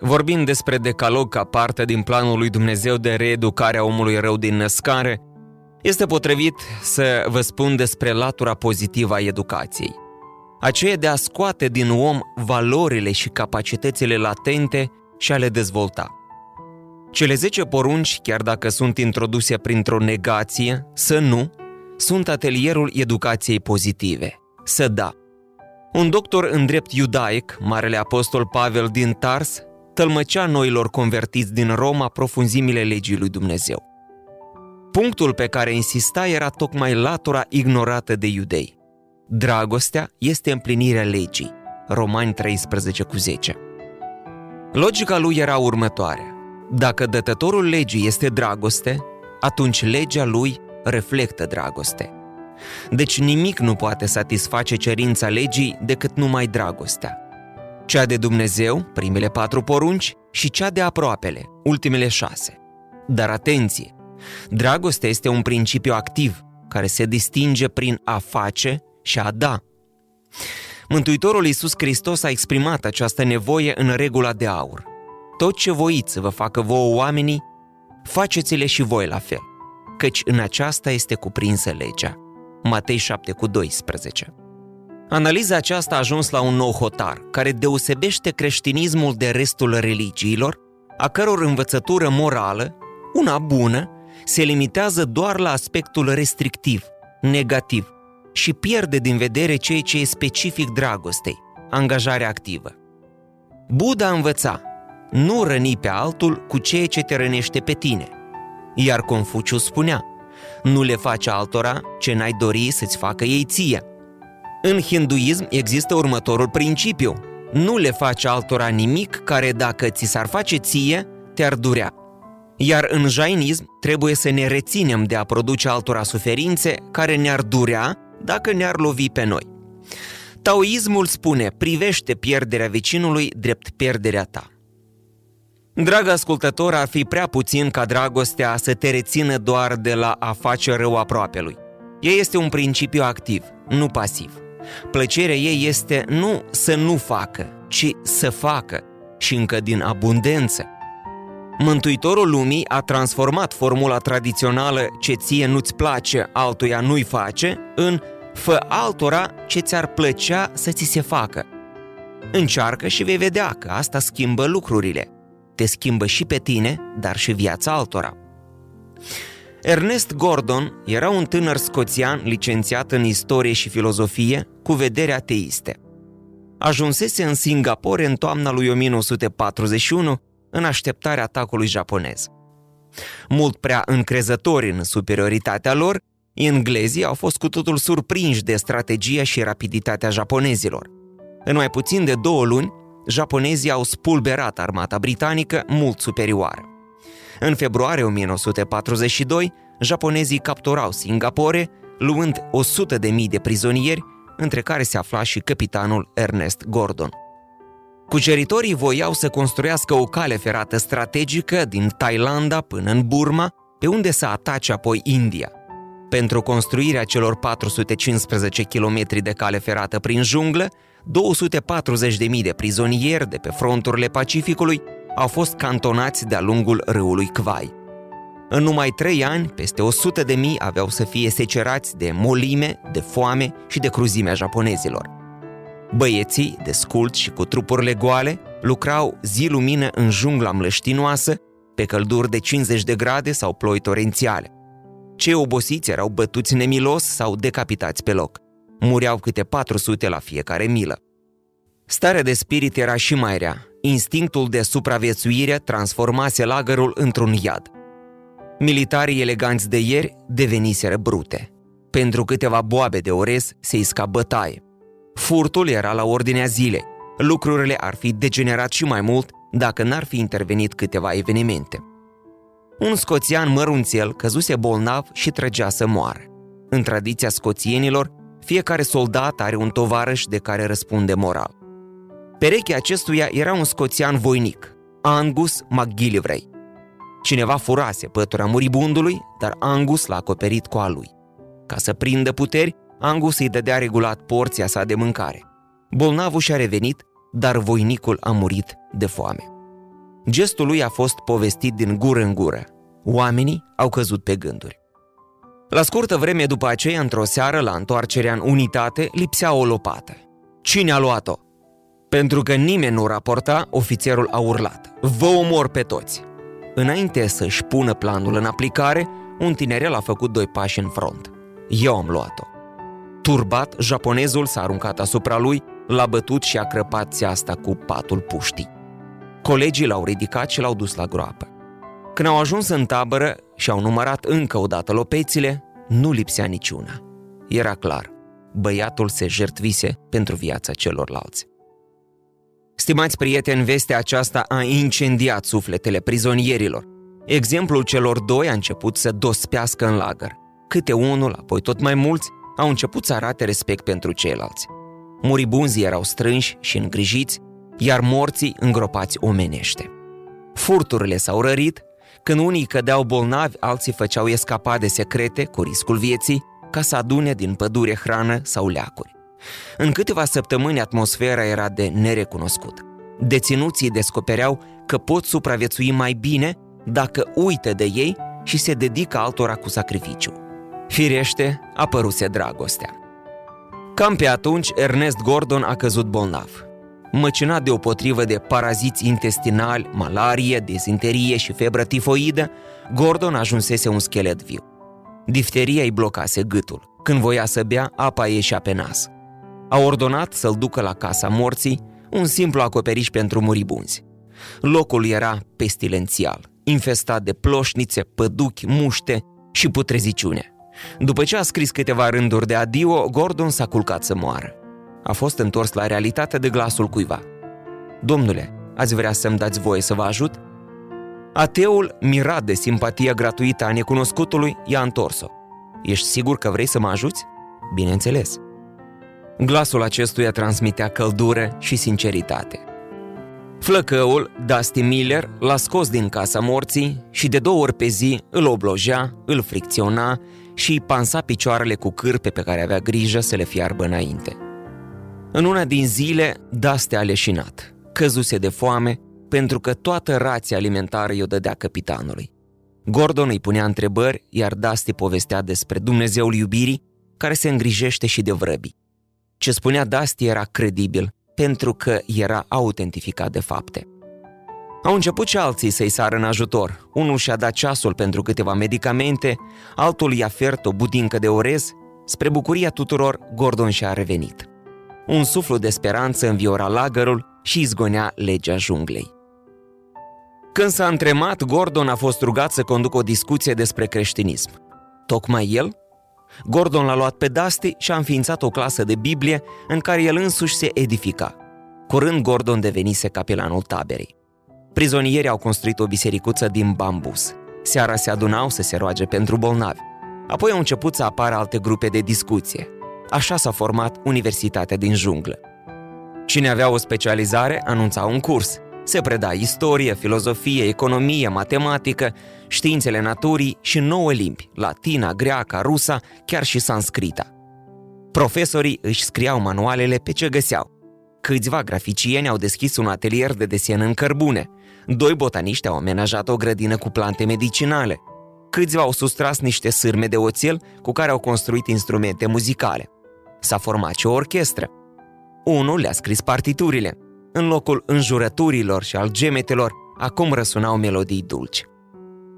Vorbim despre decalog ca parte din planul lui Dumnezeu de reeducare a omului rău din născare, este potrivit să vă spun despre latura pozitivă a educației. Aceea de a scoate din om valorile și capacitățile latente și a le dezvolta. Cele 10 porunci, chiar dacă sunt introduse printr-o negație, să nu, sunt atelierul educației pozitive. Să da. Un doctor în drept iudaic, Marele Apostol Pavel din Tars, tălmăcea noilor convertiți din Roma profunzimile legii lui Dumnezeu. Punctul pe care insista era tocmai latura ignorată de iudei. Dragostea este împlinirea legii. Romani 13 cu 10. Logica lui era următoarea. Dacă dătătorul legii este dragoste, atunci legea lui reflectă dragoste. Deci nimic nu poate satisface cerința legii decât numai dragostea. Cea de Dumnezeu, primele patru porunci, și cea de aproapele, ultimele șase. Dar atenție! Dragostea este un principiu activ care se distinge prin a face și a da. Mântuitorul Iisus Hristos a exprimat această nevoie în regula de aur. Tot ce voiți să vă facă vouă oamenii, faceți-le și voi la fel, căci în aceasta este cuprinsă legea. Matei 7 cu 12. Analiza aceasta a ajuns la un nou hotar, care deosebește creștinismul de restul religiilor, a căror învățătură morală, una bună, se limitează doar la aspectul restrictiv, negativ și pierde din vedere ceea ce e specific dragostei, angajarea activă. Buddha învăța, nu răni pe altul cu ceea ce te rănește pe tine. Iar Confuciu spunea, nu le faci altora ce n-ai dori să-ți facă ei ție. În hinduism există următorul principiu. Nu le faci altora nimic care dacă ți s-ar face ție, te-ar durea. Iar în jainism trebuie să ne reținem de a produce altora suferințe care ne-ar durea dacă ne-ar lovi pe noi. Taoismul spune, privește pierderea vecinului drept pierderea ta. Dragă ascultător, ar fi prea puțin ca dragostea să te rețină doar de la a face rău aproape lui. Ea este un principiu activ, nu pasiv. Plăcerea ei este nu să nu facă, ci să facă și încă din abundență. Mântuitorul lumii a transformat formula tradițională ce ție nu-ți place, altuia nu-i face, în fă altora ce ți-ar plăcea să ți se facă. Încearcă și vei vedea că asta schimbă lucrurile. Te schimbă și pe tine, dar și viața altora. Ernest Gordon era un tânăr scoțian licențiat în istorie și filozofie cu vedere ateiste. Ajunsese în Singapore în toamna lui 1941 în așteptarea atacului japonez. Mult prea încrezători în superioritatea lor, englezii au fost cu totul surprinși de strategia și rapiditatea japonezilor. În mai puțin de două luni, japonezii au spulberat armata britanică mult superioară. În februarie 1942, japonezii capturau Singapore, luând 100.000 de prizonieri, între care se afla și capitanul Ernest Gordon. Cuceritorii voiau să construiască o cale ferată strategică din Thailanda până în Burma, pe unde să atace apoi India. Pentru construirea celor 415 km de cale ferată prin junglă, 240.000 de prizonieri de pe fronturile Pacificului au fost cantonați de-a lungul râului Kwai. În numai trei ani, peste 100 de mii aveau să fie secerați de molime, de foame și de cruzimea japonezilor. Băieții, desculți și cu trupurile goale, lucrau zi lumină în jungla mlăștinoasă, pe călduri de 50 de grade sau ploi torențiale. Cei obosiți erau bătuți nemilos sau decapitați pe loc. Mureau câte 400 la fiecare milă. Starea de spirit era și mai rea. Instinctul de supraviețuire transformase lagărul într-un iad. Militarii eleganți de ieri deveniseră brute. Pentru câteva boabe de orez se isca bătaie. Furtul era la ordinea zilei. Lucrurile ar fi degenerat și mai mult dacă n-ar fi intervenit câteva evenimente. Un scoțian mărunțel căzuse bolnav și trăgea să moară. În tradiția scoțienilor, fiecare soldat are un tovarăș de care răspunde moral. Perechea acestuia era un scoțian voinic, Angus McGillivray. Cineva furase pătura muribundului, dar Angus l-a acoperit cu a lui. Ca să prindă puteri, Angus îi dădea regulat porția sa de mâncare. Bolnavul și-a revenit, dar voinicul a murit de foame. Gestul lui a fost povestit din gură în gură. Oamenii au căzut pe gânduri. La scurtă vreme după aceea, într-o seară, la întoarcerea în unitate, lipsea o lopată. Cine a luat-o? Pentru că nimeni nu raporta, ofițerul a urlat. Vă omor pe toți! Înainte să-și pună planul în aplicare, un tinerel a făcut doi pași în front. Eu am luat-o. Turbat, japonezul s-a aruncat asupra lui, l-a bătut și a crăpat țeasta cu patul puștii. Colegii l-au ridicat și l-au dus la groapă. Când au ajuns în tabără și au numărat încă o dată lopețile, nu lipsea niciuna. Era clar, băiatul se jertvise pentru viața celorlalți. Stimați prieteni, vestea aceasta a incendiat sufletele prizonierilor. Exemplul celor doi a început să dospească în lagăr. Câte unul, apoi tot mai mulți, au început să arate respect pentru ceilalți. Muribunzii erau strânși și îngrijiți, iar morții îngropați omenește. Furturile s-au rărit, când unii cădeau bolnavi, alții făceau escapade secrete cu riscul vieții ca să adune din pădure hrană sau leacuri. În câteva săptămâni atmosfera era de nerecunoscut. Deținuții descopereau că pot supraviețui mai bine dacă uită de ei și se dedică altora cu sacrificiu. Firește, apăruse dragostea. Cam pe atunci, Ernest Gordon a căzut bolnav. Măcinat deopotrivă de paraziți intestinali, malarie, dezinterie și febră tifoidă, Gordon ajunsese un schelet viu. Difteria îi blocase gâtul. Când voia să bea, apa ieșea pe nas. A ordonat să-l ducă la casa morții, un simplu acoperiș pentru muribunzi. Locul era pestilențial, infestat de ploșnițe, păduchi, muște și putreziciune. După ce a scris câteva rânduri de adio, Gordon s-a culcat să moară. A fost întors la realitate de glasul cuiva. Domnule, ați vrea să-mi dați voie să vă ajut? Ateul, mirat de simpatia gratuită a necunoscutului, i-a întors-o. Ești sigur că vrei să mă ajuți? Bineînțeles. Glasul acestuia transmitea căldură și sinceritate. Flăcăul, Dusty Miller, l-a scos din casa morții și de două ori pe zi îl oblojea, îl fricționa și îi pansa picioarele cu cârpe pe care avea grijă să le fiarbă înainte. În una din zile, Dusty a leșinat. Căzuse de foame pentru că toată rația alimentară i-o dădea capitanului. Gordon îi punea întrebări, iar Dusty povestea despre Dumnezeul iubirii care se îngrijește și de vrăbii. Ce spunea Dusty era credibil, pentru că era autentificat de fapte. Au început și alții să-i sară în ajutor. Unul și-a dat ceasul pentru câteva medicamente, altul i-a fert o budincă de orez. Spre bucuria tuturor, Gordon și-a revenit. Un suflu de speranță înviora lagărul și izgonea legea junglei. Când s-a întremat, Gordon a fost rugat să conducă o discuție despre creștinism. Tocmai el Gordon l-a luat pe Dusty și a înființat o clasă de Biblie în care el însuși se edifica. Curând Gordon devenise capelanul taberei. Prizonierii au construit o bisericuță din bambus. Seara se adunau să se roage pentru bolnavi. Apoi au început să apară alte grupe de discuție. Așa s-a format Universitatea din junglă. Cine avea o specializare anunța un curs – se preda istorie, filozofie, economie, matematică, științele naturii și nouă limbi, latina, greaca, rusa, chiar și sanscrita. Profesorii își scriau manualele pe ce găseau. Câțiva graficieni au deschis un atelier de desen în cărbune. Doi botaniști au amenajat o grădină cu plante medicinale. Câțiva au sustras niște sârme de oțel cu care au construit instrumente muzicale. S-a format și o orchestră. Unul le-a scris partiturile, în locul înjurăturilor și al gemetelor, acum răsunau melodii dulci.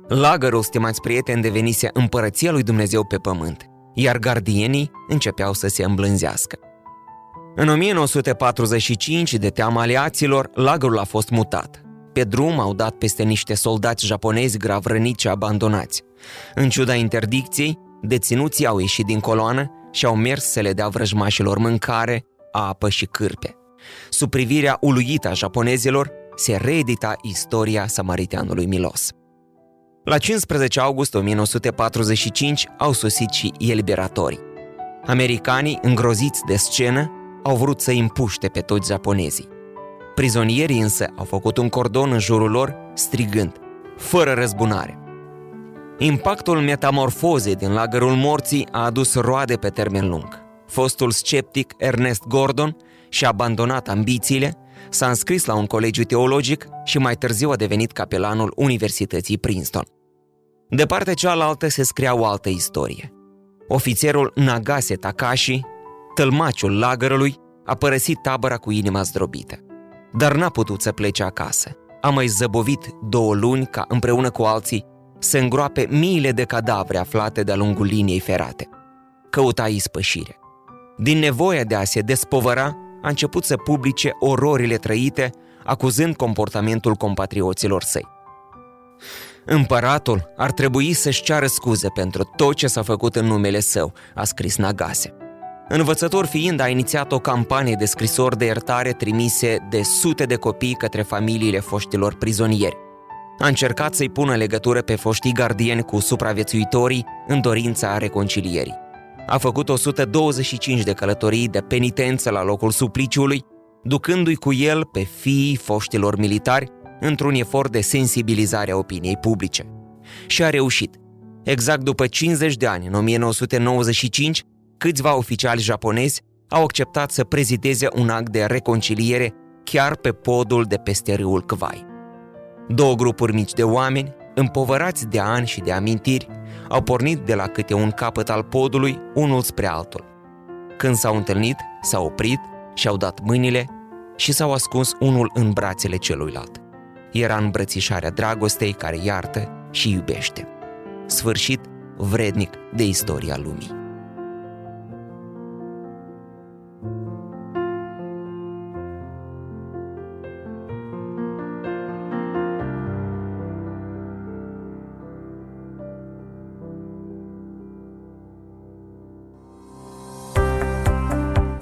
Lagărul, stimați prieteni, devenise împărăția lui Dumnezeu pe pământ, iar gardienii începeau să se îmblânzească. În 1945, de teama aliaților, lagărul a fost mutat. Pe drum au dat peste niște soldați japonezi grav răniți și abandonați. În ciuda interdicției, deținuții au ieșit din coloană și au mers să le dea vrăjmașilor mâncare, apă și cârpe. Sub privirea uluită a japonezilor, se reedita istoria samariteanului Milos. La 15 august 1945 au sosit și eliberatorii. Americanii, îngroziți de scenă, au vrut să împuște pe toți japonezii. Prizonierii însă au făcut un cordon în jurul lor, strigând, fără răzbunare. Impactul metamorfozei din lagărul morții a adus roade pe termen lung. Fostul sceptic Ernest Gordon și-a abandonat ambițiile, s-a înscris la un colegiu teologic și mai târziu a devenit capelanul Universității Princeton. De partea cealaltă se scria o altă istorie. Ofițerul Nagase Takashi, tălmaciul lagărului, a părăsit tabăra cu inima zdrobită. Dar n-a putut să plece acasă. A mai zăbovit două luni ca împreună cu alții să îngroape miile de cadavre aflate de-a lungul liniei ferate. Căuta ispășire. Din nevoia de a se despovăra, a început să publice ororile trăite, acuzând comportamentul compatrioților săi. Împăratul ar trebui să-și ceară scuze pentru tot ce s-a făcut în numele său, a scris Nagase. Învățător fiind, a inițiat o campanie de scrisori de iertare trimise de sute de copii către familiile foștilor prizonieri. A încercat să-i pună legătură pe foștii gardieni cu supraviețuitorii în dorința reconcilierii. A făcut 125 de călătorii de penitență la locul supliciului, ducându-i cu el pe fiii foștilor militari într-un efort de sensibilizare a opiniei publice. Și a reușit. Exact după 50 de ani, în 1995, câțiva oficiali japonezi au acceptat să prezideze un act de reconciliere chiar pe podul de peste râul Kvai. Două grupuri mici de oameni, împovărați de ani și de amintiri, au pornit de la câte un capăt al podului, unul spre altul. Când s-au întâlnit, s-au oprit și-au dat mâinile și s-au ascuns unul în brațele celuilalt. Era îmbrățișarea dragostei care iartă și iubește. Sfârșit vrednic de istoria lumii.